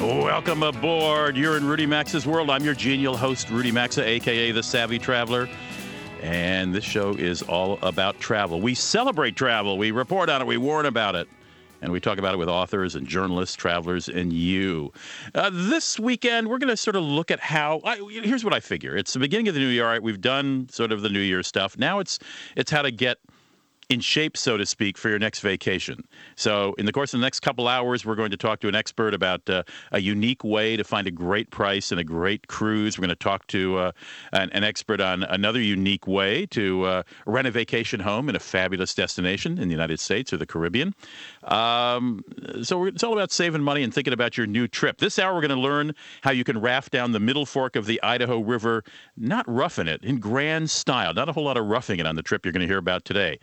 Welcome aboard. You're in Rudy Maxa's world. I'm your genial host, Rudy Maxa, aka the Savvy Traveler. And this show is all about travel. We celebrate travel, we report on it, we warn about it, and we talk about it with authors and journalists, travelers, and you. Uh, this weekend, we're going to sort of look at how. I, here's what I figure: it's the beginning of the new year. Right, we've done sort of the New Year stuff. Now it's it's how to get in shape, so to speak, for your next vacation. So, in the course of the next couple hours, we're going to talk to an expert about uh, a unique way to find a great price and a great cruise. We're going to talk to uh, an, an, expert on another unique way to uh, rent a vacation home in a fabulous destination in the United States or the Caribbean. Um, so, it's all about saving money and thinking about your new trip. This hour, we're going to learn how you can raft down the middle fork of the Idaho River, not roughing it, in grand style. Not a whole lot of roughing it on the trip you're going to hear about today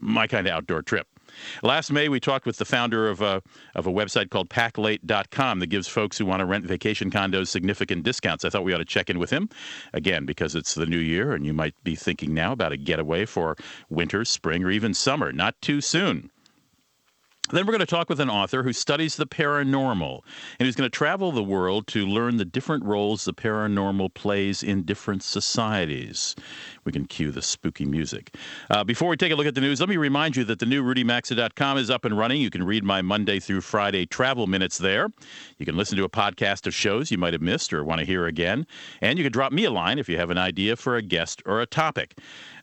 my kind of outdoor trip. Last May, we talked with the founder of a, of a website called packlate.com that gives folks who want to rent vacation condos significant discounts. I thought we ought to check in with him again because it's the new year and you might be thinking now about a getaway for winter, spring, or even summer. Not too soon. Then we're going to talk with an author who studies the paranormal and who's going to travel the world to learn the different roles the paranormal plays in different societies. We can cue the spooky music. Uh, before we take a look at the news, let me remind you that the new RudyMaxa.com is up and running. You can read my Monday through Friday travel minutes there. You can listen to a podcast of shows you might have missed or want to hear again. And you can drop me a line if you have an idea for a guest or a topic.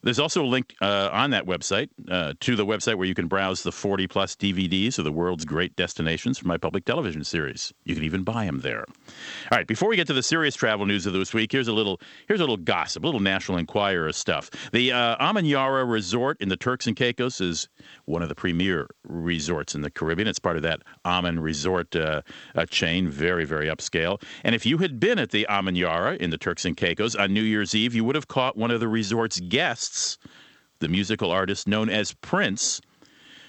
There's also a link uh, on that website uh, to the website where you can browse the 40 plus DVDs of the world's great destinations for my public television series. You can even buy them there. All right, before we get to the serious travel news of this week, here's a little here's a little gossip, a little National Enquirer stuff. The uh, Amanyara Resort in the Turks and Caicos is one of the premier resorts in the Caribbean. It's part of that Aman Resort uh, uh, chain, very very upscale. And if you had been at the Amanyara in the Turks and Caicos on New Year's Eve, you would have caught one of the resort's guests guests, the musical artist known as Prince,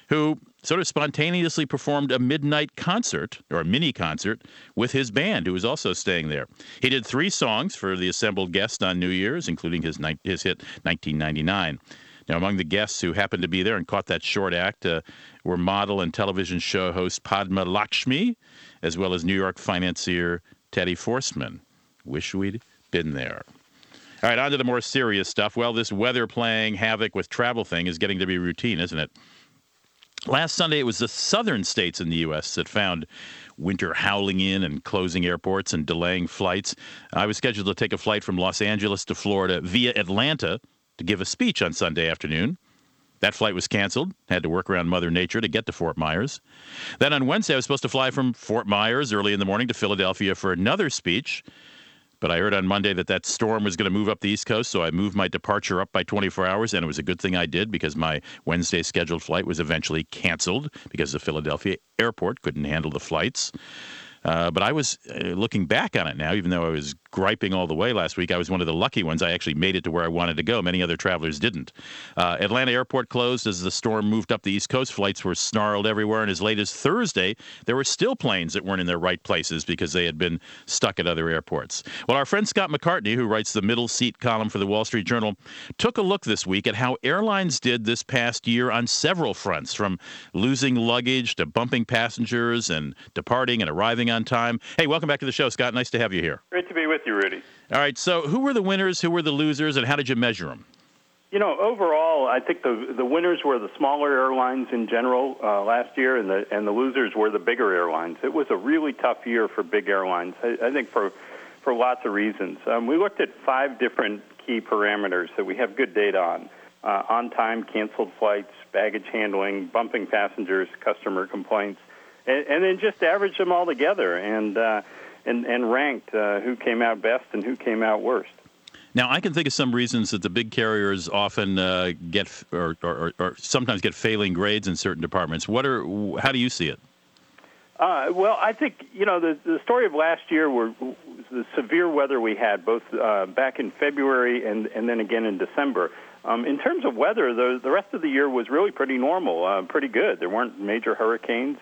who sort of spontaneously performed a midnight concert or a mini concert with his band, who was also staying there. He did three songs for the assembled guests on New Year's, including his, his hit 1999. Now, among the guests who happened to be there and caught that short act uh, were model and television show host Padma Lakshmi, as well as New York financier Teddy Forstmann. Wish we'd been there. All right, on to the more serious stuff. Well, this weather playing havoc with travel thing is getting to be routine, isn't it? Last Sunday, it was the southern states in the U.S. that found winter howling in and closing airports and delaying flights. I was scheduled to take a flight from Los Angeles to Florida via Atlanta to give a speech on Sunday afternoon. That flight was canceled. Had to work around Mother Nature to get to Fort Myers. Then on Wednesday, I was supposed to fly from Fort Myers early in the morning to Philadelphia for another speech. But I heard on Monday that that storm was going to move up the East Coast, so I moved my departure up by 24 hours, and it was a good thing I did because my Wednesday scheduled flight was eventually canceled because the Philadelphia airport couldn't handle the flights. Uh, but I was uh, looking back on it now, even though I was griping all the way last week. I was one of the lucky ones. I actually made it to where I wanted to go. Many other travelers didn't. Uh, Atlanta airport closed as the storm moved up the East Coast. Flights were snarled everywhere. And as late as Thursday, there were still planes that weren't in their right places because they had been stuck at other airports. Well, our friend Scott McCartney, who writes the middle seat column for the Wall Street Journal, took a look this week at how airlines did this past year on several fronts, from losing luggage to bumping passengers and departing and arriving on time. Hey, welcome back to the show, Scott. Nice to have you here. Great to be with with you, Rudy. All right. So, who were the winners? Who were the losers? And how did you measure them? You know, overall, I think the the winners were the smaller airlines in general uh, last year, and the and the losers were the bigger airlines. It was a really tough year for big airlines. I, I think for for lots of reasons. Um, we looked at five different key parameters that we have good data on: uh, on time, canceled flights, baggage handling, bumping passengers, customer complaints, and, and then just average them all together. And uh, and, and ranked uh, who came out best and who came out worst. Now, I can think of some reasons that the big carriers often uh, get or, or, or, sometimes get failing grades in certain departments. What are how do you see it? Uh, well, I think you know the the story of last year were the severe weather we had both uh, back in February and and then again in December. Um, in terms of weather, the the rest of the year was really pretty normal, uh, pretty good. There weren't major hurricanes.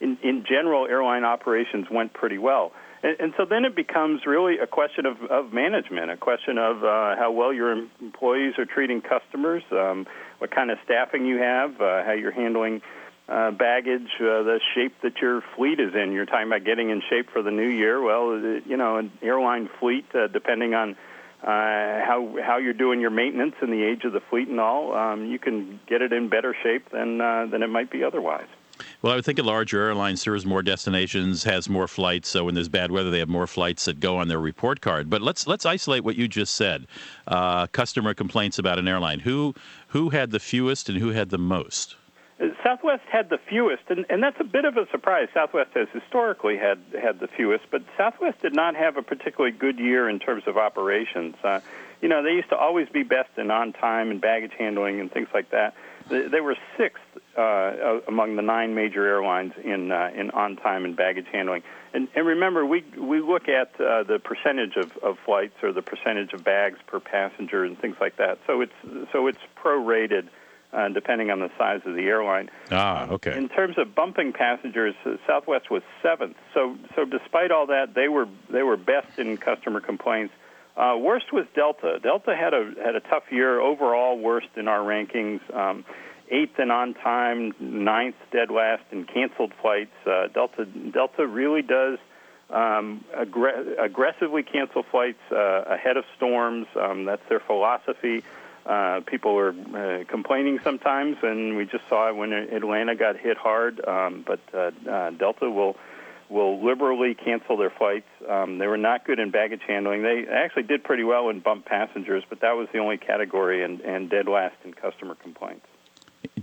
In in general, airline operations went pretty well. And, and so then it becomes really a question of, of management, a question of uh, how well your employees are treating customers, um, what kind of staffing you have, uh, how you're handling uh, baggage, uh, the shape that your fleet is in. You're talking about getting in shape for the new year. Well, uh, you know, an airline fleet, uh, depending on uh, how how you're doing your maintenance and the age of the fleet and all, um, you can get it in better shape than uh, than it might be otherwise. Well, I would think a larger airline serves more destinations, has more flights. So when there's bad weather, they have more flights that go on their report card. But let's let's isolate what you just said. Uh, customer complaints about an airline. Who who had the fewest and who had the most? Southwest had the fewest, and, and that's a bit of a surprise. Southwest has historically had had the fewest, but Southwest did not have a particularly good year in terms of operations. Uh, you know, they used to always be best in on time and baggage handling and things like that. They, they were sixth uh, among the nine major airlines in uh, in on time and baggage handling. And, and remember, we we look at uh, the percentage of, of flights or the percentage of bags per passenger and things like that. So it's so it's prorated uh, depending on the size of the airline. Ah, okay. In terms of bumping passengers, uh, Southwest was seventh. So, so despite all that, they were they were best in customer complaints. Uh, worst was Delta. Delta had a had a tough year overall. Worst in our rankings. Um, eighth in on time, ninth dead last in canceled flights. Uh, Delta Delta really does um, aggr- aggressively cancel flights uh, ahead of storms. Um, that's their philosophy. Uh, people are uh, complaining sometimes, and we just saw it when Atlanta got hit hard. Um, but uh, uh, Delta will will liberally cancel their flights. Um, they were not good in baggage handling. They actually did pretty well in bump passengers, but that was the only category and, and dead last in customer complaints.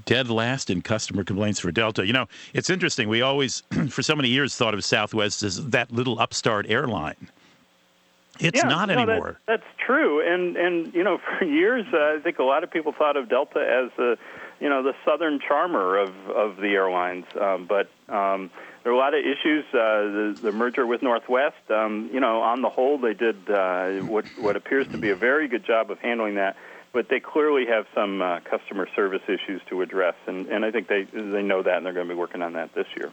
Dead last in customer complaints for Delta. You know, it's interesting. We always, for so many years, thought of Southwest as that little upstart airline. It's yeah, not no, anymore. That, that's true, and and you know, for years, uh, I think a lot of people thought of Delta as the, you know, the southern charmer of of the airlines. Um, but um, there are a lot of issues. Uh, the, the merger with Northwest, um, you know, on the whole, they did uh, what what appears to be a very good job of handling that. But they clearly have some uh, customer service issues to address, and, and I think they they know that, and they're going to be working on that this year.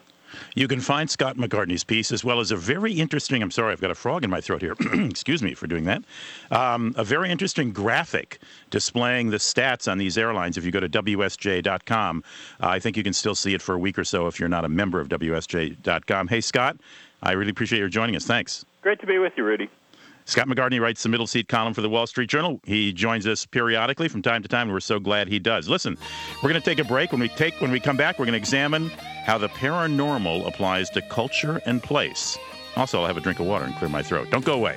You can find Scott McCartney's piece as well as a very interesting, I'm sorry, I've got a frog in my throat here. Excuse me for doing that. Um, a very interesting graphic displaying the stats on these airlines. If you go to WSJ.com, uh, I think you can still see it for a week or so if you're not a member of WSJ.com. Hey, Scott, I really appreciate your joining us. Thanks. Great to be with you, Rudy. Scott McCartney writes the middle seat column for the Wall Street Journal. He joins us periodically from time to time, and we're so glad he does. Listen, we're going to take a break. When we take when we come back, we're going to examine how the paranormal applies to culture and place. Also, I'll have a drink of water and clear my throat. Don't go away.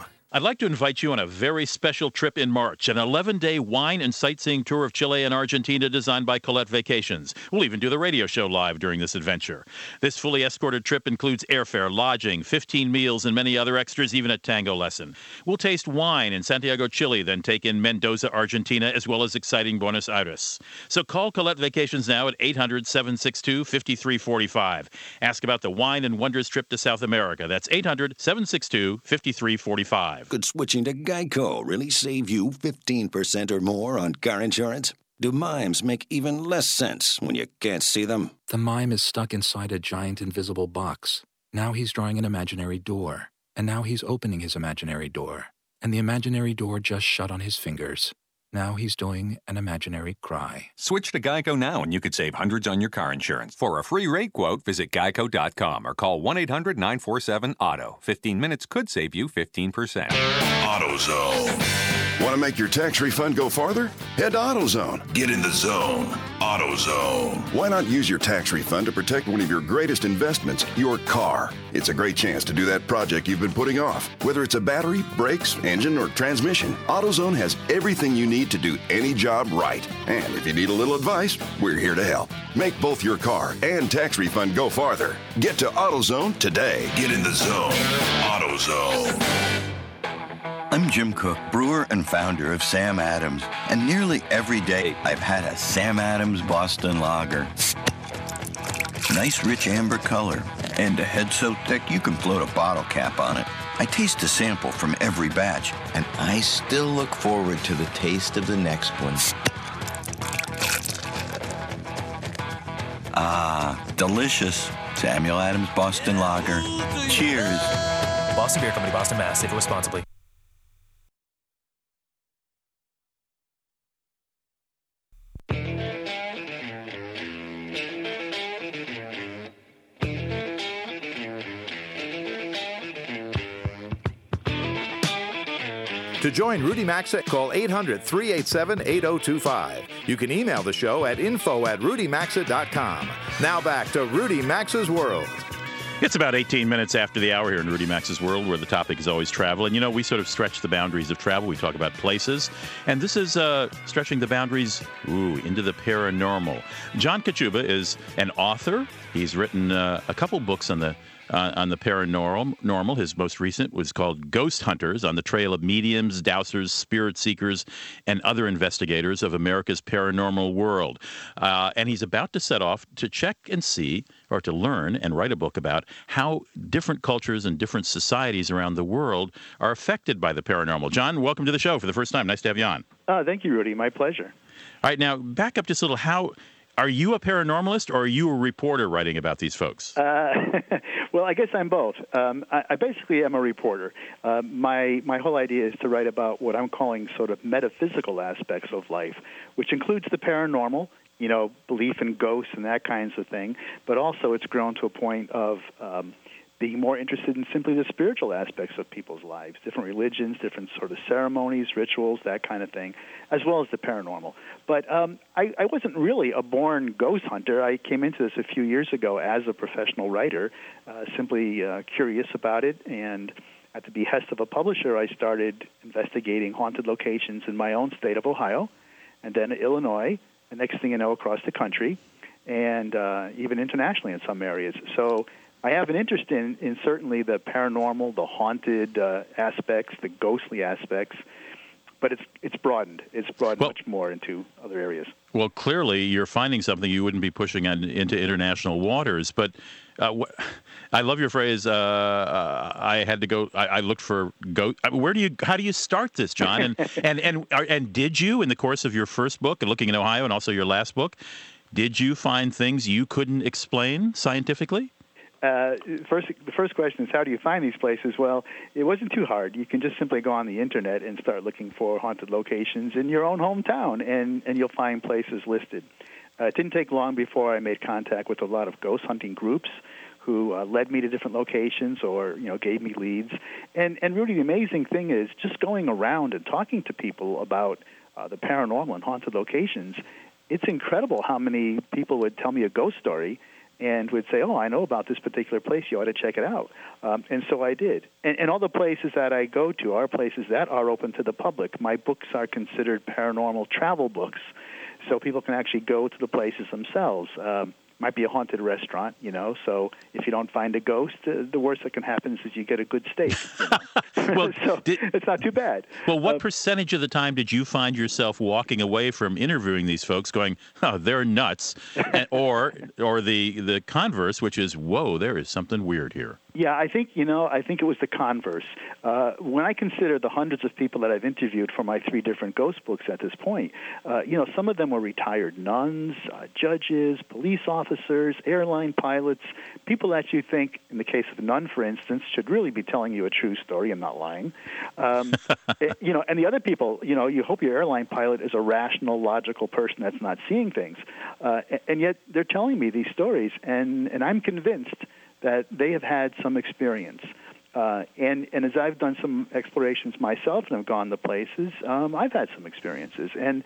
I'd like to invite you on a very special trip in March, an 11 day wine and sightseeing tour of Chile and Argentina designed by Colette Vacations. We'll even do the radio show live during this adventure. This fully escorted trip includes airfare, lodging, 15 meals, and many other extras, even a tango lesson. We'll taste wine in Santiago, Chile, then take in Mendoza, Argentina, as well as exciting Buenos Aires. So call Colette Vacations now at 800 762 5345. Ask about the wine and wonders trip to South America. That's 800 762 5345. Could switching to Geico really save you 15% or more on car insurance? Do mimes make even less sense when you can't see them? The mime is stuck inside a giant invisible box. Now he's drawing an imaginary door. And now he's opening his imaginary door. And the imaginary door just shut on his fingers. Now he's doing an imaginary cry. Switch to Geico now and you could save hundreds on your car insurance. For a free rate quote, visit geico.com or call 1 800 947 AUTO. 15 minutes could save you 15%. AutoZone. Want to make your tax refund go farther? Head to AutoZone. Get in the zone. AutoZone. Why not use your tax refund to protect one of your greatest investments, your car? It's a great chance to do that project you've been putting off. Whether it's a battery, brakes, engine, or transmission, AutoZone has everything you need to do any job right. And if you need a little advice, we're here to help. Make both your car and tax refund go farther. Get to AutoZone today. Get in the zone. AutoZone. I'm Jim Koch, brewer and founder of Sam Adams, and nearly every day I've had a Sam Adams Boston Lager. Nice rich amber color, and a head so thick you can float a bottle cap on it. I taste a sample from every batch, and I still look forward to the taste of the next one. Ah, delicious. Samuel Adams Boston Lager. Cheers. Boston Beer Company, Boston, Mass. Save responsibly. Join Rudy Maxa, call 800 387 8025. You can email the show at info at rudymaxa.com. Now back to Rudy Maxa's World. It's about 18 minutes after the hour here in Rudy Maxa's World, where the topic is always travel. And you know, we sort of stretch the boundaries of travel. We talk about places. And this is uh, stretching the boundaries ooh, into the paranormal. John Kachuba is an author. He's written uh, a couple books on the uh, on the paranormal. Normal. His most recent was called Ghost Hunters on the trail of mediums, dowsers, spirit seekers, and other investigators of America's paranormal world. Uh, and he's about to set off to check and see, or to learn and write a book about how different cultures and different societies around the world are affected by the paranormal. John, welcome to the show for the first time. Nice to have you on. Oh, thank you, Rudy. My pleasure. All right, now back up just a little. How are you a paranormalist or are you a reporter writing about these folks? Uh, well, I guess I'm both. Um, I, I, basically am a reporter. Uh, my my whole idea is to write about what I'm calling sort of metaphysical aspects of life, which includes the paranormal, you know, belief in ghosts and that kinds of thing. But also, it's grown to a point of um, being more interested in simply the spiritual aspects of people's lives, different religions, different sort of ceremonies, rituals, that kind of thing, as well as the paranormal. But um, I, I wasn't really a born ghost hunter. I came into this a few years ago as a professional writer, uh, simply uh, curious about it, and at the behest of a publisher, I started investigating haunted locations in my own state of Ohio, and then Illinois, and next thing you know, across the country, and uh, even internationally in some areas. So I have an interest in, in certainly the paranormal, the haunted uh, aspects, the ghostly aspects, but it's it's broadened. It's broadened well, much more into other areas. Well, clearly you're finding something you wouldn't be pushing on, into international waters. But uh, wh- I love your phrase. Uh, uh, I had to go. I, I looked for go. Uh, where do you? How do you start this, John? And and and and did you, in the course of your first book and looking in Ohio, and also your last book, did you find things you couldn't explain scientifically? Uh, first, the first question is how do you find these places? Well, it wasn't too hard. You can just simply go on the internet and start looking for haunted locations in your own hometown, and and you'll find places listed. Uh, it didn't take long before I made contact with a lot of ghost hunting groups who uh, led me to different locations or you know gave me leads. And and really, the amazing thing is just going around and talking to people about uh, the paranormal and haunted locations. It's incredible how many people would tell me a ghost story and would say, "Oh, I know about this particular place. You ought to check it out." Um, and so I did. And, and all the places that I go to are places that are open to the public. My books are considered paranormal travel books, so people can actually go to the places themselves. Um, might be a haunted restaurant, you know. So if you don't find a ghost, uh, the worst that can happen is you get a good steak. You know? well, so did, it's not too bad. Well, what uh, percentage of the time did you find yourself walking away from interviewing these folks, going, "Oh, they're nuts," and, or or the the converse, which is, "Whoa, there is something weird here." Yeah, I think you know. I think it was the converse. Uh, when I consider the hundreds of people that I've interviewed for my three different ghost books at this point, uh, you know, some of them were retired nuns, uh, judges, police officers, airline pilots, people that you think, in the case of a nun, for instance, should really be telling you a true story and not lying. Um, it, you know, and the other people, you know, you hope your airline pilot is a rational, logical person that's not seeing things, uh, and yet they're telling me these stories, and and I'm convinced that they have had some experience. Uh, and, and as I've done some explorations myself and have gone to places, um, I've had some experiences. And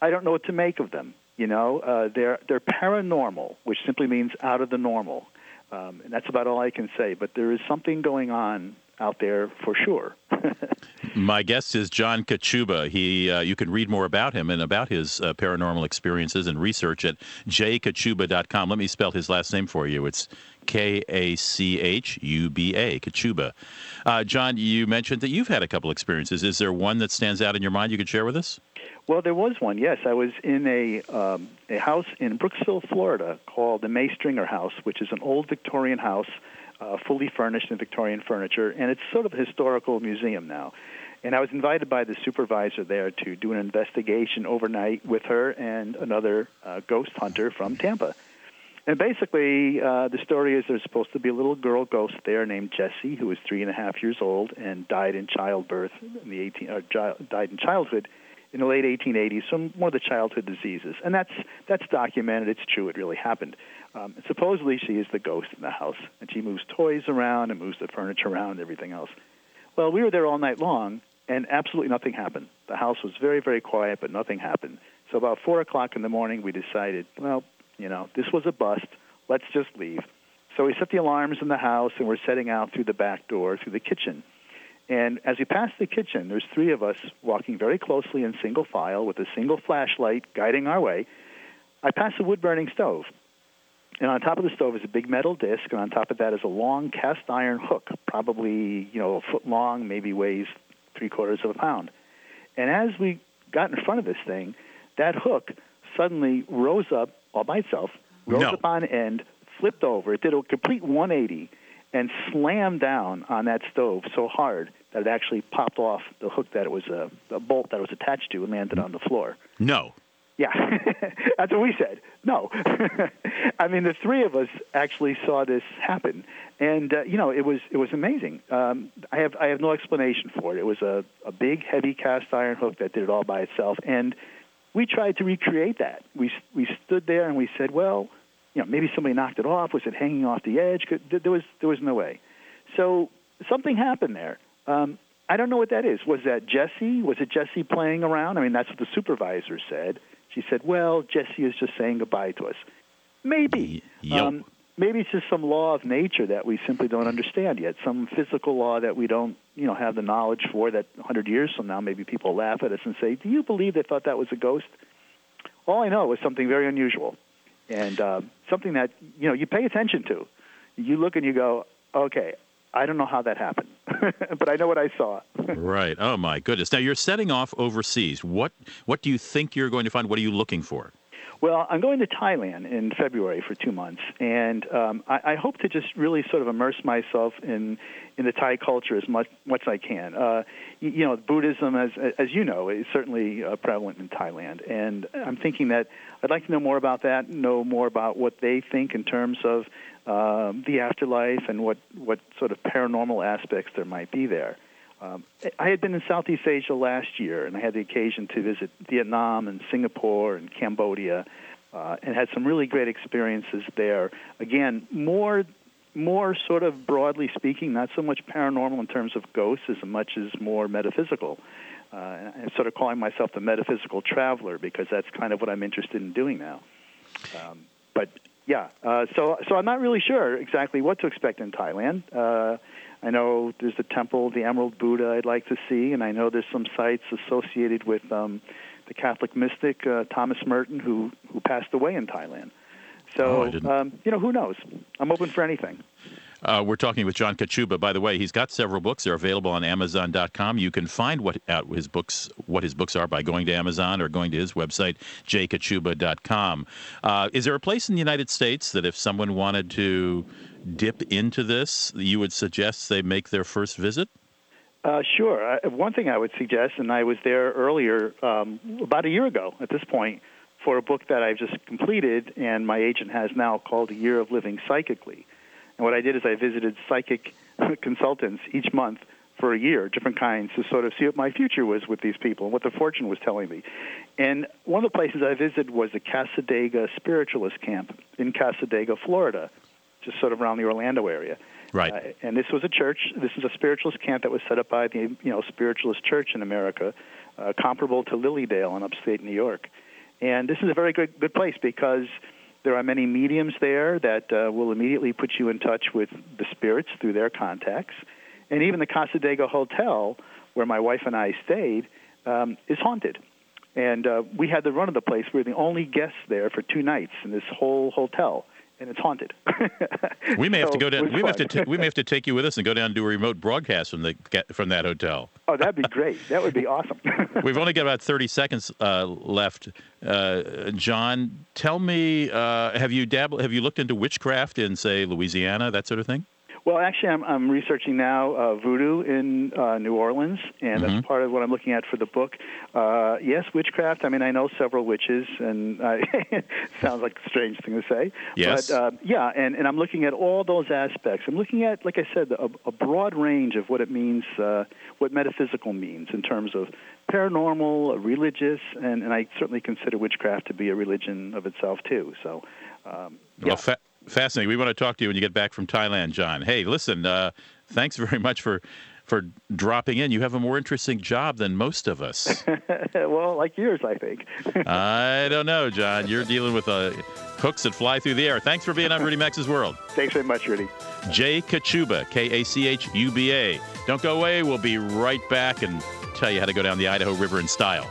I don't know what to make of them. You know, uh, they're they're paranormal, which simply means out of the normal, um, and that's about all I can say. But there is something going on out there for sure. My guest is John Kachuba. He, uh, you can read more about him and about his uh, paranormal experiences and research at jkachuba.com. Let me spell his last name for you. It's K A C H U B A, Kachuba. Uh, John, you mentioned that you've had a couple experiences. Is there one that stands out in your mind you could share with us? Well, there was one. Yes, I was in a um, a house in Brooksville, Florida, called the May Stringer House, which is an old Victorian house, uh, fully furnished in Victorian furniture, and it's sort of a historical museum now. And I was invited by the supervisor there to do an investigation overnight with her and another uh, ghost hunter from Tampa. And basically, uh, the story is there's supposed to be a little girl ghost there named Jessie, who was three and a half years old and died in childbirth in the 18, uh, died in childhood in the late 1880s from one of the childhood diseases. And that's that's documented. It's true. It really happened. Um, supposedly, she is the ghost in the house, and she moves toys around and moves the furniture around and everything else. Well, we were there all night long, and absolutely nothing happened. The house was very, very quiet, but nothing happened. So about four o'clock in the morning, we decided, well, you know, this was a bust. Let's just leave. So we set the alarms in the house, and we're setting out through the back door, through the kitchen. And as we pass the kitchen, there's three of us walking very closely in single file with a single flashlight guiding our way. I pass a wood burning stove. And on top of the stove is a big metal disc, and on top of that is a long cast iron hook, probably you know a foot long, maybe weighs three quarters of a pound. And as we got in front of this thing, that hook suddenly rose up all by itself, rose No. up on end, flipped over. It did a complete 180 and slammed down on that stove so hard that it actually popped off the hook that it was a, a bolt that it was attached to and landed on the floor. No. Yeah, that's what we said. No, I mean the three of us actually saw this happen, and uh, you know it was it was amazing. Um, I have I have no explanation for it. It was a, a big heavy cast iron hook that did it all by itself, and we tried to recreate that. We we stood there and we said, well, you know, maybe somebody knocked it off. Was it hanging off the edge? Could, there was there was no way. So something happened there. Um, I don't know what that is. Was that Jesse? Was it Jesse playing around? I mean, that's what the supervisor said. She said, "Well, Jesse is just saying goodbye to us." Maybe. Yo. Um, maybe it's just some law of nature that we simply don't understand yet. Some physical law that we don't, you know, have the knowledge for. That 100 years from now, maybe people laugh at us and say, "Do you believe they thought that was a ghost?" All I know is something very unusual, and uh, something that you know you pay attention to. You look and you go, "Okay, I don't know how that happened, but I know what I saw." right. Oh my goodness. Now you're setting off overseas. What what do you think you're going to find? What are you looking for? Well, I'm going to Thailand in February for two months, and um, I, I hope to just really sort of immerse myself in in the Thai culture as much much as I can. Uh, you, you know, Buddhism, as as you know, is certainly uh, prevalent in Thailand, and I'm thinking that I'd like to know more about that, know more about what they think in terms of um, the afterlife and what what sort of paranormal aspects there might be there. Um, I had been in Southeast Asia last year, and I had the occasion to visit Vietnam and Singapore and Cambodia, uh, and had some really great experiences there. Again, more more sort of broadly speaking, not so much paranormal in terms of ghosts as much as more metaphysical. Uh, and I'm sort of calling myself the metaphysical traveler because that's kind of what I'm interested in doing now. Um, but yeah, uh, so so I'm not really sure exactly what to expect in Thailand. Uh, I know there's the temple, the Emerald Buddha, I'd like to see, and I know there's some sites associated with um, the Catholic mystic uh, Thomas Merton, who who passed away in Thailand. Oh, So didn't- um, you know, who knows? I'm open for anything. Uh, we're talking with John Kachuba. By the way, he's got several books. They're available on Amazon.com. You can find what out his books, what his books are, by going to Amazon or going to his website, jkachuba.com. Uh, is there a place in the United States that if someone wanted to dip into this, you would suggest they make their first visit? Uh, sure. Uh, one thing I would suggest, and I was there earlier, um, about a year ago at this point, for a book that I've just completed, and my agent has now called A Year of Living Psychically. And what I did is I visited psychic consultants each month for a year, different kinds, to sort of see what my future was with these people and what the fortune was telling me. And one of the places I visited was the Cassadaga Spiritualist Camp in Cassadaga, Florida, just sort of around the Orlando area. Right. Uh, and this was a church. This is a spiritualist camp that was set up by the you know spiritualist church in America, uh, comparable to Lily Dale in upstate New York. And this is a very good good place because there are many mediums there that uh, will immediately put you in touch with the spirits through their contacts. And even the Cassadaga Hotel, where my wife and I stayed, um, is haunted. And uh, we had the run of the place. We were the only guests there for two nights in this whole hotel and it's haunted. we may so have to go down. We may have to. T- we may have to take you with us and go down and do a remote broadcast from the from that hotel. Oh, that'd be great. That would be awesome. We've only got about thirty seconds uh, left. Uh, John, tell me, uh, have you dabbled? Have you looked into witchcraft in, say, Louisiana, that sort of thing? Well, actually, I'm, I'm researching now uh, voodoo in uh, New Orleans, and Mm-hmm. that's part of what I'm looking at for the book. Uh, yes, witchcraft. I mean, I know several witches, and it sounds like a strange thing to say. Yes. But uh, yeah, and, and I'm looking at all those aspects. I'm looking at, like I said, a, a broad range of what it means, uh, what metaphysical means in terms of paranormal, religious, and, and I certainly consider witchcraft to be a religion of itself too. So. Um, Well, fa- fascinating. We want to talk to you when you get back from Thailand, John. Hey, listen, uh, thanks very much for for dropping in. You have a more interesting job than most of us. well, like yours, I think. I don't know, John. You're dealing with uh, hooks that fly through the air. Thanks for being on Rudy Maxa's World. Thanks very much, Rudy. Jay Kachuba, K A C H U B A. Don't go away. We'll be right back and tell you how to go down the Idaho River in style.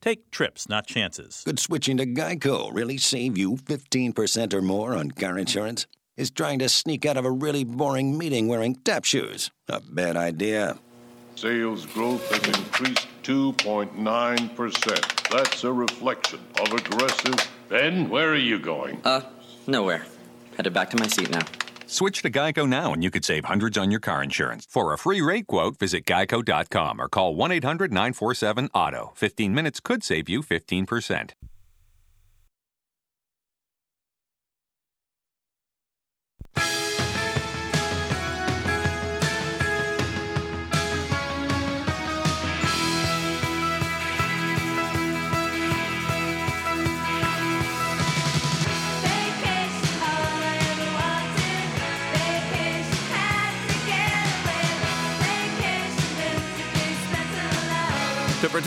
Take trips, not chances. Could switching to Geico really save you 15% or more on car insurance? Is trying to sneak out of a really boring meeting wearing tap shoes a bad idea? Sales growth has increased 2.9%. That's a reflection of aggressive. Ben, where are you going? Uh, nowhere. Headed back to my seat now. Switch to Geico now and you could save hundreds on your car insurance. For a free rate quote, visit geico.com or call 1 800 947 AUTO. 15 minutes could save you 15%.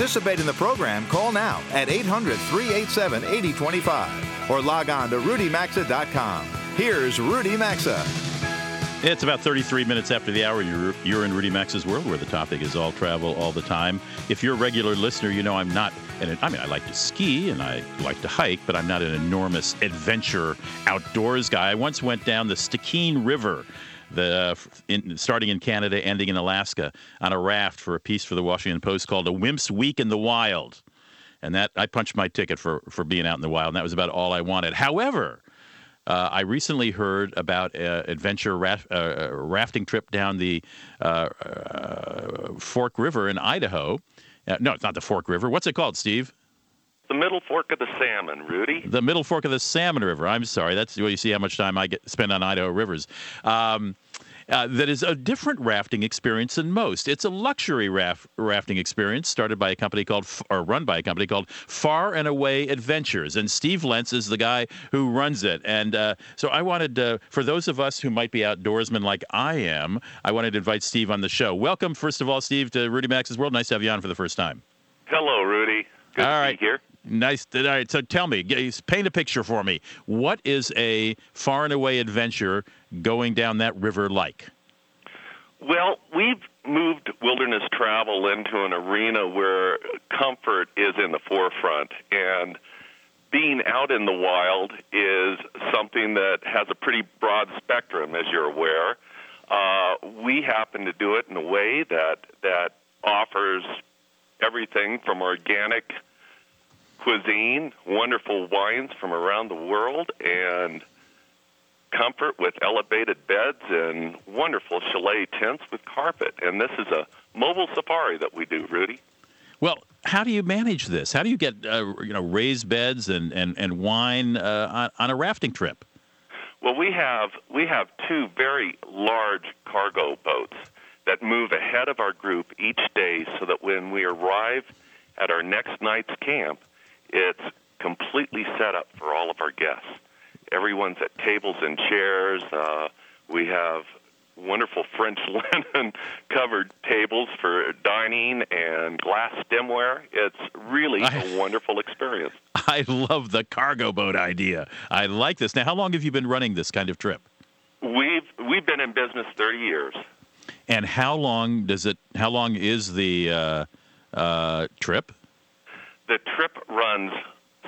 Participate in the program, call now at 800 387 8025 or log on to rudymaxa.com. Here's Rudy Maxa. It's about 33 minutes after the hour. You're, you're in Rudy Maxa's world where the topic is all travel all the time. If you're a regular listener, you know I'm not, and I mean, I like to ski and I like to hike, but I'm not an enormous adventure outdoors guy. I once went down the Stikine River. The, uh, in, starting in Canada, ending in Alaska, on a raft for a piece for the Washington Post called "A Wimp's Week in the Wild," and that I punched my ticket for for being out in the wild, and that was about all I wanted. However, uh, I recently heard about an adventure raft, uh, rafting trip down the uh, uh, Fork River in Idaho. Uh, no, it's not the Fork River. What's it called, Steve? The middle fork of the salmon, Rudy. The Middle Fork of the Salmon River. I'm sorry. That's where you see how much time I get spend on Idaho rivers. Um, uh, that is a different rafting experience than most. It's a luxury raft, rafting experience started by a company called, or run by a company called Far and Away Adventures. And Steve Lentz is the guy who runs it. And uh, so I wanted, uh, for those of us who might be outdoorsmen like I am, I wanted to invite Steve on the show. Welcome, first of all, Steve, to Rudy Maxa's World. Nice to have you on for the first time. Hello, Rudy. Good all to right. be here. Nice. All right. So tell me, paint a picture for me. What is a far and away adventure going down that river like? Well, we've moved wilderness travel into an arena where comfort is in the forefront, and being out in the wild is something that has a pretty broad spectrum, as you're aware. Uh, we happen to do it in a way that that offers everything from organic cuisine, wonderful wines from around the world, and comfort with elevated beds and wonderful chalet tents with carpet. And this is a mobile safari that we do, Rudy. Well, how do you manage this? How do you get uh, you know raised beds and and and wine uh, on, on a rafting trip? Well, we have we have two very large cargo boats that move ahead of our group each day, so that when we arrive at our next night's camp, it's completely set up for all of our guests. Everyone's at tables and chairs. Uh, we have wonderful French linen covered tables for dining and glass stemware. It's really I- a wonderful experience. I love the cargo boat idea. I like this. Now, how long have you been running this kind of trip? We've we've been in business 30 years. And how long does it? How long is the uh, uh, trip? The trip runs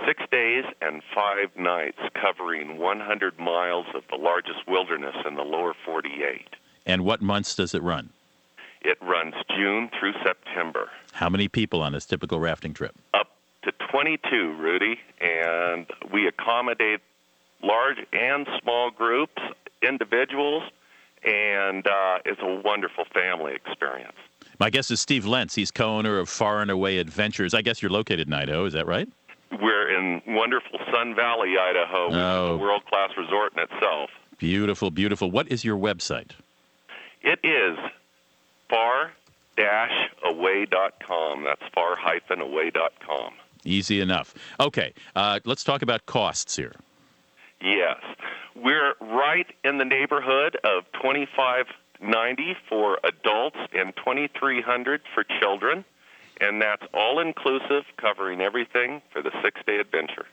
six days and five nights, covering 100 miles of the largest wilderness in the lower 48. And what months does it run? It runs June through September. How many people on this typical rafting trip? Up to 22, Rudy, and we accommodate large and small groups, individuals, and uh, it's a wonderful family experience. My guest is Steve Lentz. He's co-owner of Far and Away Adventures. I guess you're located in Idaho. Is that right? We're in wonderful Sun Valley, Idaho, which is Oh. a world-class resort in itself. Beautiful, beautiful. What is your website? It is far-away.com. That's far-away.com. Easy enough. Okay, uh, let's talk about costs here. Yes, we're right in the neighborhood of twenty-five ninety for adults and twenty-three hundred for children, and that's all inclusive, covering everything for the six-day adventure.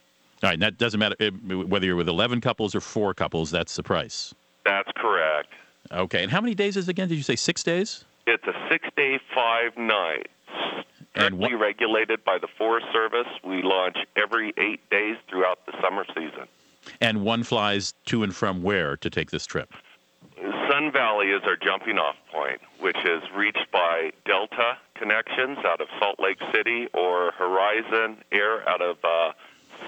All right, and that doesn't matter whether you're with 11 couples or four couples. That's the price. That's correct. Okay, and how many days is it again? Did you say six days? It's a six-day, five-night. And Strictly regulated by the Forest Service. We launch every eight days throughout the summer season. And one flies to and from where to take this trip? Sun Valley is our jumping off point, which is reached by Delta connections out of Salt Lake City or Horizon Air out of uh,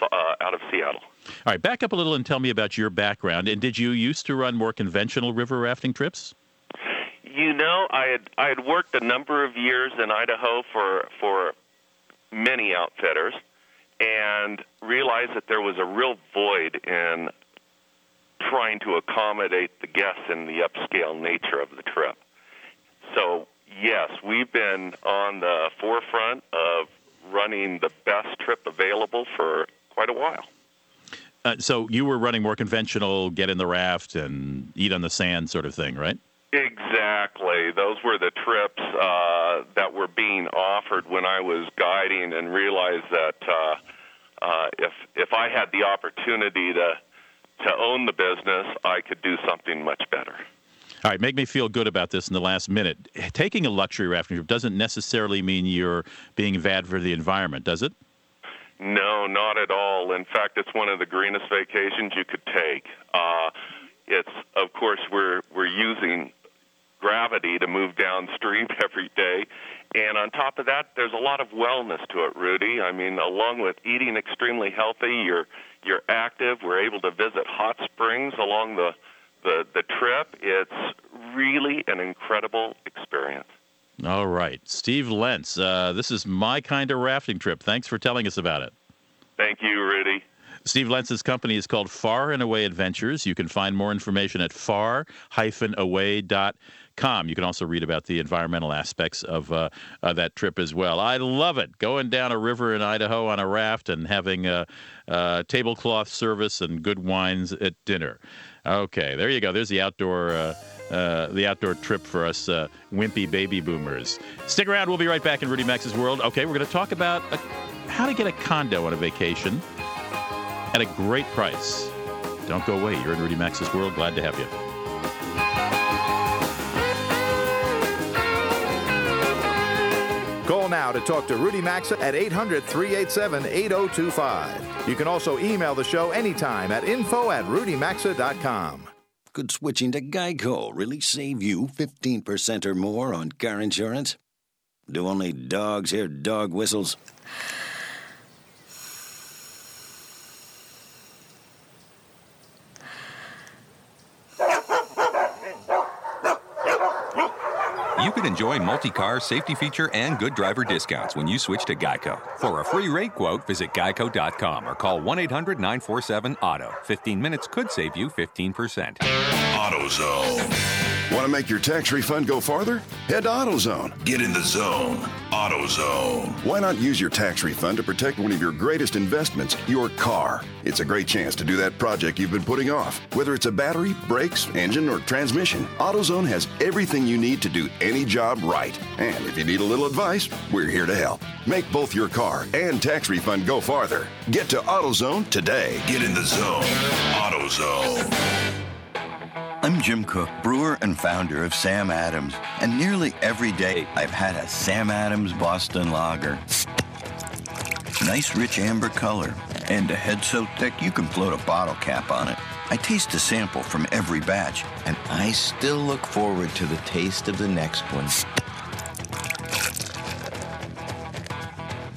uh, out of Seattle. All right, back up a little and tell me about your background. And did you used to run more conventional river rafting trips? You know, I had I had worked a number of years in Idaho for for many outfitters, and realized that there was a real void in trying to accommodate the guests and the upscale nature of the trip. So yes, we've been on the forefront of running the best trip available for quite a while. Uh, so you were running more conventional, get in the raft and eat on the sand sort of thing, right? Exactly. Those were the trips uh, that were being offered when I was guiding, and realized that uh, uh, if if I had the opportunity to to own the business, I could do something much better. All right, make me feel good about this in the last minute. Taking a luxury rafting trip doesn't necessarily mean you're being bad for the environment, does it? No, not at all. In fact, it's one of the greenest vacations you could take. Uh, it's of course we're we're using gravity to move downstream every day, and on top of that, there's a lot of wellness to it, Rudy. I mean, along with eating extremely healthy, you're you're active. We're able to visit hot springs along the the, the trip. It's really an incredible experience. All right. Steve Lentz, uh, this is my kind of rafting trip. Thanks for telling us about it. Thank you, Rudy. Steve Lentz's company is called Far and Away Adventures. You can find more information at far-away.com. You can also read about the environmental aspects of uh, uh, that trip as well. I love it. Going down a river in Idaho on a raft and having a, a tablecloth service and good wines at dinner. Okay, there you go. There's the outdoor uh, uh, the outdoor trip for us uh, wimpy baby boomers. Stick around. We'll be right back in Rudy Maxa's world. Okay, we're going to talk about a, how to get a condo on a vacation at a great price. Don't go away. You're in Rudy Maxa's world. Glad to have you. Call now to talk to Rudy Maxa at 800 387 8025. You can also email the show anytime at info at rudymaxa.com. Could switching to Geico really save you 15% or more on car insurance? Do only dogs hear dog whistles? You can enjoy multi car safety feature and good driver discounts when you switch to Geico. For a free rate quote, visit geico.com or call 1 800 947 AUTO. 15 minutes could save you 15%. AutoZone. Want to make your tax refund go farther? Head to AutoZone. Get in the zone. AutoZone. Why not use your tax refund to protect one of your greatest investments, your car? It's a great chance to do that project you've been putting off. Whether it's a battery, brakes, engine, or transmission, AutoZone has everything you need to do any job right. And if you need a little advice, we're here to help. Make both your car and tax refund go farther. Get to AutoZone today. Get in the zone. AutoZone. I'm Jim Koch, brewer and founder of Sam Adams, and nearly every day I've had a Sam Adams Boston Lager. Nice rich amber color, and a head so thick you can float a bottle cap on it. I taste a sample from every batch, and I still look forward to the taste of the next one.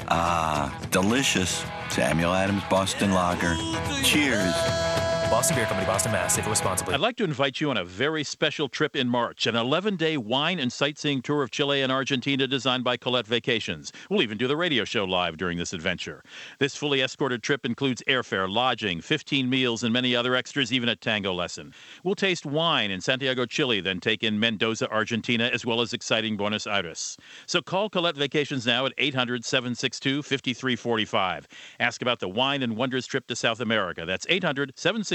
Ah, delicious. Samuel Adams Boston Lager. Cheers. Boston Beer Company, Boston, Mass. Save responsibly. I'd like to invite you on a very special trip in March, an 11 day wine and sightseeing tour of Chile and Argentina designed by Colette Vacations. We'll even do the radio show live during this adventure. This fully escorted trip includes airfare, lodging, 15 meals, and many other extras, even a tango lesson. We'll taste wine in Santiago, Chile, then take in Mendoza, Argentina, as well as exciting Buenos Aires. So call Colette Vacations now at 800 762 5345. Ask about the wine and wonders trip to South America. That's 800 762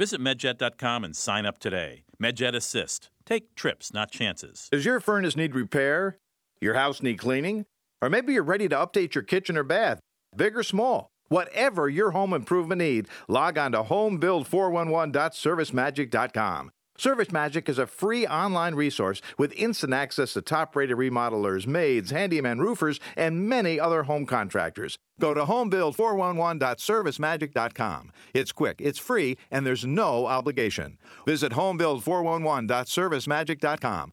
Visit medjet.com and sign up today. MedJet Assist. Take trips, not chances. Does your furnace need repair? Your house need cleaning? Or maybe you're ready to update your kitchen or bath, big or small? Whatever your home improvement need, log on to homebuild411.servicemagic.com. Service Magic is a free online resource with instant access to top rated remodelers, maids, handyman roofers, and many other home contractors. Go to homebuild411.servicemagic.com. It's quick, it's free, and there's no obligation. Visit homebuild411.servicemagic.com.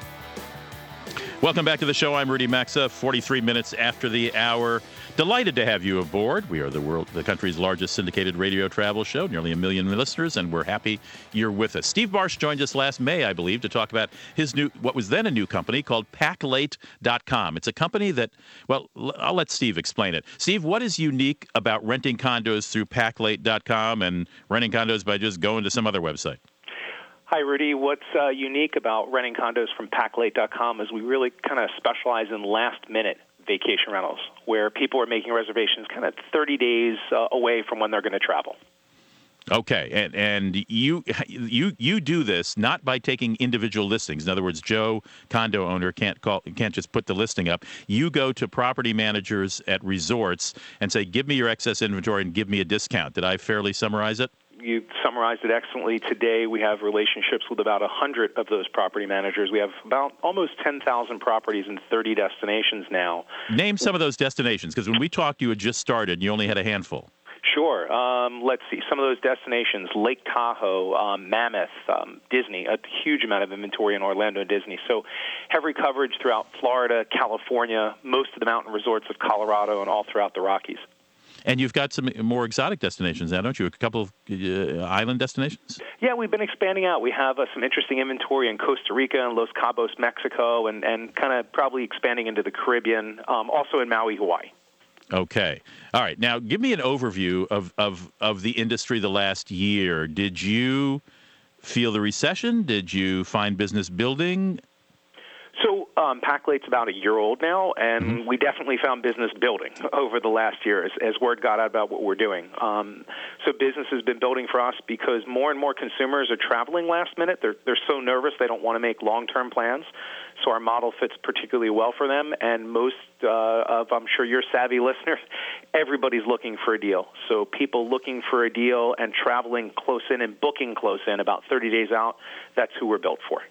Welcome back to the show. I'm Rudy Maxa. 43 minutes after the hour. Delighted to have you aboard. We are the world, the country's largest syndicated radio travel show, nearly a million listeners, and we're happy you're with us. Steve Barsh joined us last May, I believe, to talk about his new, what was then a new company called Packlate.com. It's a company that, well, I'll let Steve explain it. Steve, what is unique about renting condos through Packlate.com and renting condos by just going to some other website? Hi, Rudy. What's uh, unique about renting condos from Packlate.com is we really kind of specialize in last minute vacation rentals where people are making reservations kind of 30 days uh, away from when they're going to travel. Okay, and and you you you do this not by taking individual listings. In other words, Joe condo owner can't call can't just put the listing up. You go to property managers at resorts and say, "Give me your excess inventory and give me a discount." Did I fairly summarize it? You summarized it excellently. Today, we have relationships with about 100 of those property managers. We have about almost 10,000 properties in 30 destinations now. Name some of those destinations, because when we talked, you had just started and you only had a handful. Sure. Um, let's see. Some of those destinations Lake Tahoe, um, Mammoth, um, Disney, a huge amount of inventory in Orlando and Disney. So heavy coverage throughout Florida, California, most of the mountain resorts of Colorado, and all throughout the Rockies. And you've got some more exotic destinations now, don't you? A couple of uh, island destinations? Yeah, we've been expanding out. We have uh, some interesting inventory in Costa Rica and Los Cabos, Mexico, and, and kind of probably expanding into the Caribbean, um, also in Maui, Hawaii. Okay. All right. Now, give me an overview of, of, of the industry the last year. Did you feel the recession? Did you find business building? So um, Packlate's about a year old now, and mm-hmm. we definitely found business building over the last year as, as word got out about what we're doing. Um, so business has been building for us because more and more consumers are traveling last minute. They're they're so nervous they don't want to make long term plans. So our model fits particularly well for them, and most uh, of I'm sure your savvy listeners, everybody's looking for a deal. So people looking for a deal and traveling close in and booking close in about 30 days out. That's who we're built for.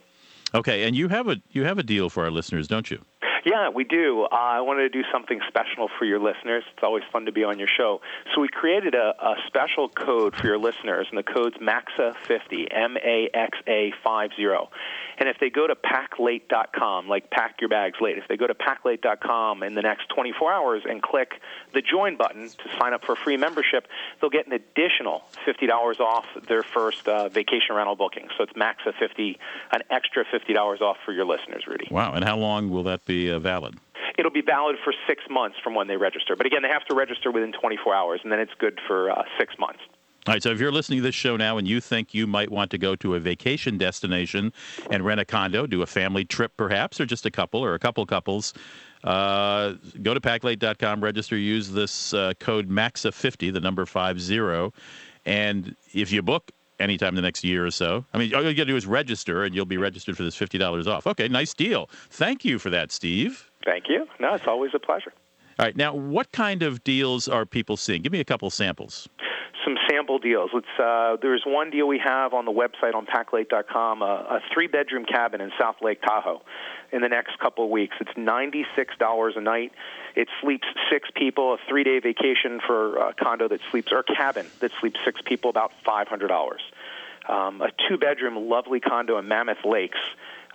Okay, and you have a you have a deal for our listeners, don't you? Yeah, we do. Uh, I wanted to do something special for your listeners. It's always fun to be on your show. So we created a, a special code for your listeners, and the code's MAXA50, M A X A 50. And if they go to packlate.com, like pack your bags late, if they go to packlate.com in the next 24 hours and click the join button to sign up for a free membership, they'll get an additional $50 off their first uh, vacation rental booking. So it's MAXA 50, an extra $50 off for your listeners, Rudy. Wow. And how long will that be uh, valid? It'll be valid for six months from when they register. But again, they have to register within 24 hours, and then it's good for uh, six months. All right, so if you're listening to this show now and you think you might want to go to a vacation destination and rent a condo, do a family trip perhaps, or just a couple or a couple couples, uh, go to packlate.com, register, use this uh, code MAXA50, the number 50, and if you book anytime in the next year or so, I mean, all you got to do is register and you'll be registered for this $50 off. Okay, nice deal. Thank you for that, Steve. Thank you. No, it's always a pleasure. All right, now what kind of deals are people seeing? Give me a couple samples some sample deals. Let's. Uh, there's one deal we have on the website on PackLate.com, a, a three-bedroom cabin in South Lake Tahoe. In the next couple of weeks, it's ninety-six dollars a night. It sleeps six people. A three-day vacation for a condo that sleeps or cabin that sleeps six people, about five hundred dollars. Um, a two-bedroom, lovely condo in Mammoth Lakes.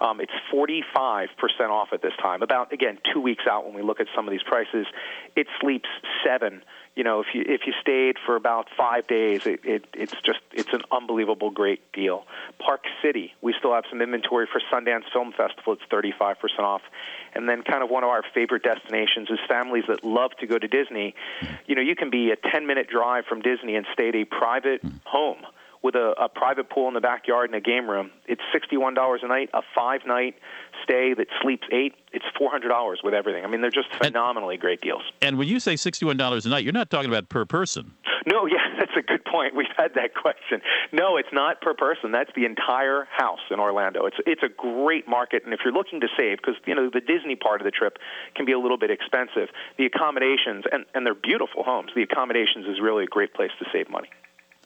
Um, it's 45% off at this time. About again two weeks out when we look at some of these prices, it sleeps seven you know, if you if you stayed for about five days, it, it it's just it's an unbelievable great deal. Park City, we still have some inventory for Sundance Film Festival. It's 35% off, and then kind of one of our favorite destinations is families that love to go to Disney. You know, you can be a 10 minute drive from Disney and stay at a private home with a, a private pool in the backyard and a game room. It's sixty-one dollars a night. A five-night stay that sleeps eight. It's four hundred dollars with everything. I mean, they're just phenomenally and, great deals. And when you say sixty-one dollars a night, you're not talking about per person. No, yeah, that's a good point. We've had that question. No, it's not per person. That's the entire house in Orlando. It's it's a great market, and if you're looking to save, because you know the Disney part of the trip can be a little bit expensive, the accommodations and and they're beautiful homes. The accommodations is really a great place to save money.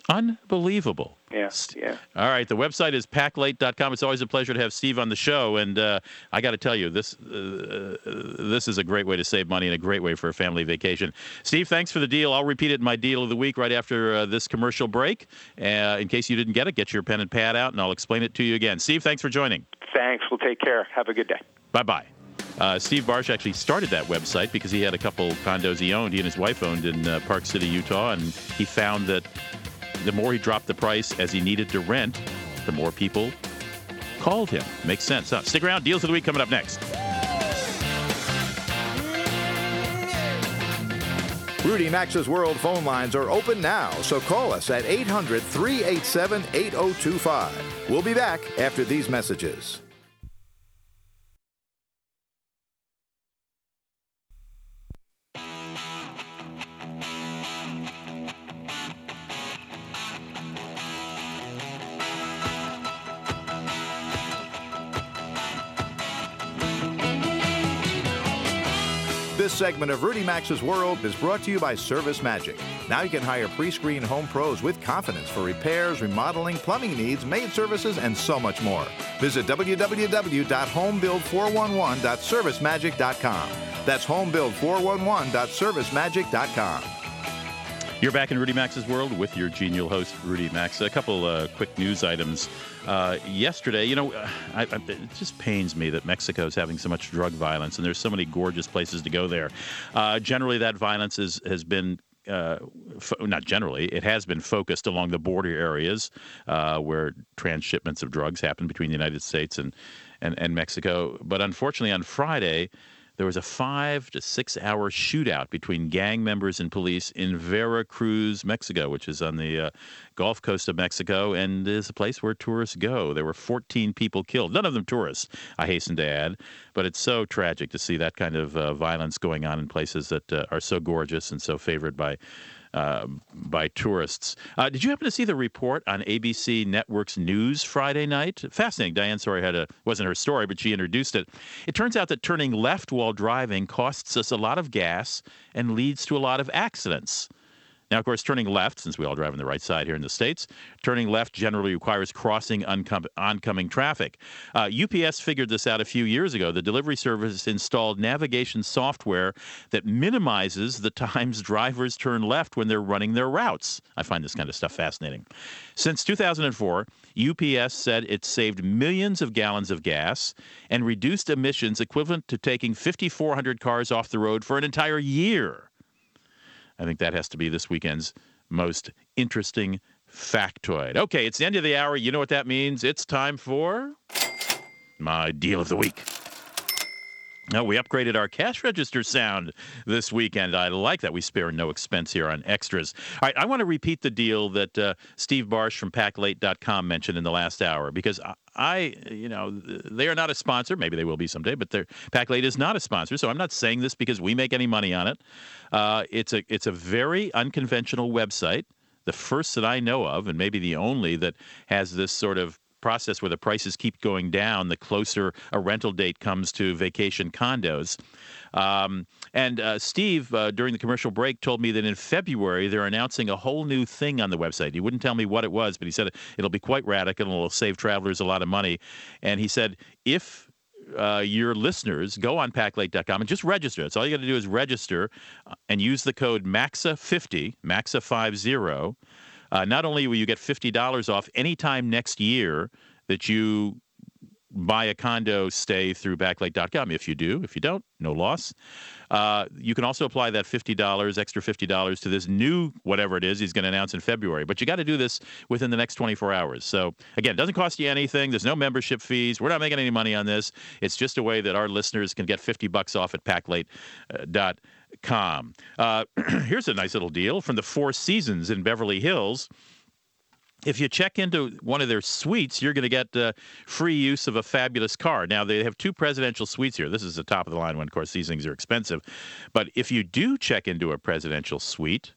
Unbelievable. Yeah, yeah. All right, the website is packlate.com. It's always a pleasure to have Steve on the show, and uh, I got to tell you, this uh, this is a great way to save money and a great way for a family vacation. Steve, thanks for the deal. I'll repeat it in my deal of the week right after uh, this commercial break. Uh, in case you didn't get it, get your pen and pad out, and I'll explain it to you again. Steve, thanks for joining. Thanks. We'll take care. Have a good day. Bye bye. Uh, Steve Barsh actually started that website because he had a couple condos he owned, he and his wife owned in uh, Park City, Utah, and he found that the more he dropped the price as he needed to rent, the more people called him. Makes sense. Huh? Stick around. Deals of the week coming up next. Rudy Maxa's World phone lines are open now, so call us at 800 387 8025. We'll be back after these messages. Segment of Rudy Maxa's World is brought to you by Service Magic. Now you can hire pre-screened home pros with confidence for repairs, remodeling, plumbing needs, maid services, and so much more. Visit www.homebuild411.servicemagic.com. That's homebuild411.servicemagic.com. You're back in Rudy Maxa's World with your genial host, Rudy Maxa. A couple uh, quick news items. Uh, yesterday, you know, I, I, it just pains me that Mexico is having so much drug violence, and there's so many gorgeous places to go there. Uh, generally, that violence is, has been uh, fo- not generally, it has been focused along the border areas uh, where transshipments of drugs happen between the United States and, and, and Mexico. But unfortunately, on Friday, there was a five to six hour shootout between gang members and police in Veracruz, Mexico, which is on the uh, Gulf Coast of Mexico and is a place where tourists go. There were 14 people killed, none of them tourists, I hasten to add. But it's so tragic to see that kind of uh, violence going on in places that uh, are so gorgeous and so favored by uh, by tourists. Uh, did you happen to see the report on ABC Network's news Friday night? Fascinating. Diane Sawyer had a wasn't her story, but she introduced it. It turns out that turning left while driving costs us a lot of gas and leads to a lot of accidents. Now, of course, turning left, since we all drive on the right side here in the States, turning left generally requires crossing oncom- oncoming traffic. Uh, UPS figured this out a few years ago. The delivery service installed navigation software that minimizes the times drivers turn left when they're running their routes. I find this kind of stuff fascinating. Since 2004, UPS said it saved millions of gallons of gas and reduced emissions equivalent to taking 5,400 cars off the road for an entire year. I think that has to be this weekend's most interesting factoid. Okay, it's the end of the hour. You know what that means? It's time for my deal of the week. No, we upgraded our cash register sound this weekend. I like that. We spare no expense here on extras. All right, I want to repeat the deal that uh, Steve Barsh from PackLate.com mentioned in the last hour because I, you know, they are not a sponsor. Maybe they will be someday, but PackLate is not a sponsor. So I'm not saying this because we make any money on it. Uh, it's a it's a very unconventional website, the first that I know of, and maybe the only that has this sort of process where the prices keep going down the closer a rental date comes to vacation condos. Um, and uh, Steve, uh, during the commercial break, told me that in February they're announcing a whole new thing on the website. He wouldn't tell me what it was, but he said it'll be quite radical and it'll save travelers a lot of money. And he said if uh, your listeners go on packlate.com and just register. That's all you got to do is register uh, and use the code MAXA50, MAXA50 uh, not only will you get $50 off anytime next year that you buy a condo stay through packlate.com if you do if you don't no loss. Uh, you can also apply that $50 extra $50 to this new whatever it is he's going to announce in february. But you got to do this within the next 24 hours. So again it doesn't cost you anything. There's no membership fees. We're not making any money on this. It's just a way that our listeners can get 50 bucks off at packlate.com Com. Uh, here's a nice little deal from the Four Seasons in Beverly Hills. If you check into one of their suites, you're going to get uh, free use of a fabulous car. Now, they have two presidential suites here. This is the top of the line one. Of course, these things are expensive. But if you do check into a presidential suite,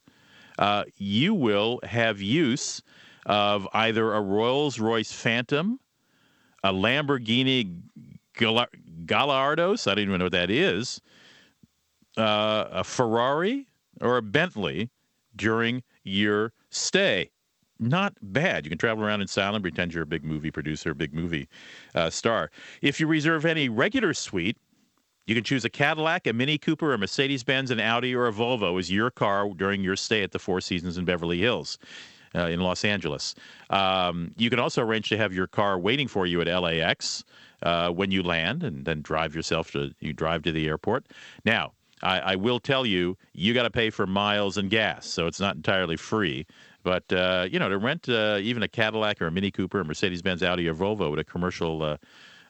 uh, you will have use of either a Rolls Royce Phantom, a Lamborghini Gallardos, I don't even know what that is, uh, a Ferrari or a Bentley during your stay. Not bad. You can travel around in style and pretend you're a big movie producer, big movie uh, star. If you reserve any regular suite, you can choose a Cadillac, a Mini Cooper, a Mercedes Benz, an Audi, or a Volvo as your car during your stay at the Four Seasons in Beverly Hills. Uh, in Los Angeles. Um, you can also arrange to have your car waiting for you at LAX uh, when you land, and then drive yourself to you drive to the airport. Now, I, I will tell you, you got to pay for miles and gas, so it's not entirely free. But uh, you know, to rent uh, even a Cadillac or a Mini Cooper, a Mercedes-Benz, Audi, or Volvo at a commercial uh,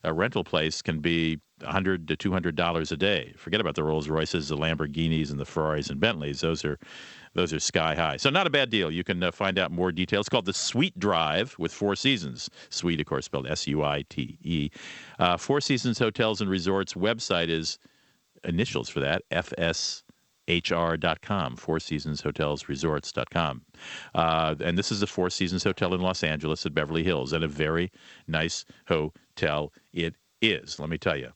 a rental place can be 100 to 200 dollars a day. Forget about the Rolls Royces, the Lamborghinis, and the Ferraris and Bentleys. Those are those are sky high. So not a bad deal. You can uh, find out more details. It's called the Suite Drive with Four Seasons. Suite, of course, spelled S-U-I-T-E. Uh, Four Seasons Hotels and Resorts website is initials for that, FSHR.com, Four Seasons Hotels Resorts.com. Uh, and this is the Four Seasons Hotel in Los Angeles at Beverly Hills, and a very nice hotel it is, let me tell you.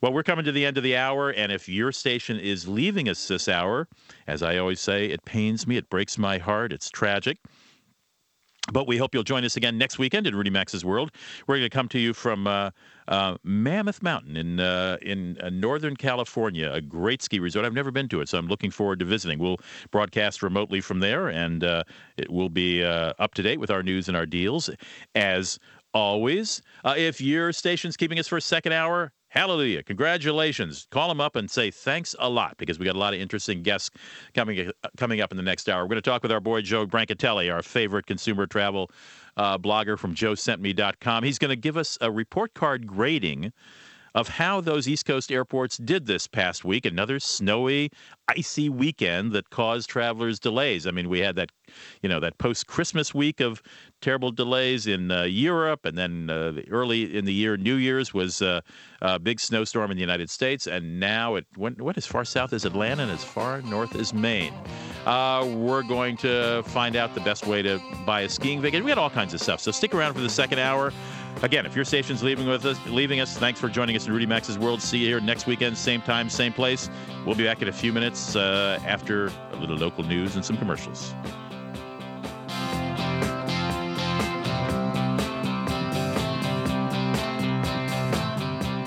Well, we're coming to the end of the hour, and if your station is leaving us this hour, as I always say, it pains me, it breaks my heart, it's tragic. But we hope you'll join us again next weekend in Rudy Maxa's World. We're going to come to you from uh, uh, Mammoth Mountain in uh, in uh, Northern California, a great ski resort. I've never been to it, so I'm looking forward to visiting. We'll broadcast remotely from there, and uh, it will be uh, up to date with our news and our deals. As always, if your station's keeping us for a second hour, Hallelujah. Congratulations. Call them up and say thanks a lot because we got a lot of interesting guests coming coming up in the next hour. We're going to talk with our boy Joe Brancatelli, our favorite consumer travel uh, blogger from joesentme.com. He's going to give us a report card grading of how those East Coast airports did this past week. Another snowy, icy weekend that caused travelers delays. I mean, we had that, you know, that post Christmas week of terrible delays in uh, Europe, and then uh, early in the year, New Year's was uh, a big snowstorm in the United States, and now it went, went as far south as Atlanta and as far north as Maine. Uh, we're going to find out the best way to buy a skiing vacation. We got all kinds of stuff. So stick around for the second hour. Again, if your station's leaving with us, leaving us, thanks for joining us in Rudy Maxa's World. See you here next weekend, same time, same place. We'll be back in a few minutes uh, after a little local news and some commercials.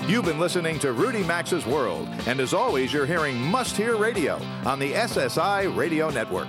You've been listening to Rudy Maxa's World, and as always, you're hearing Must Hear Radio on the SSI Radio Network.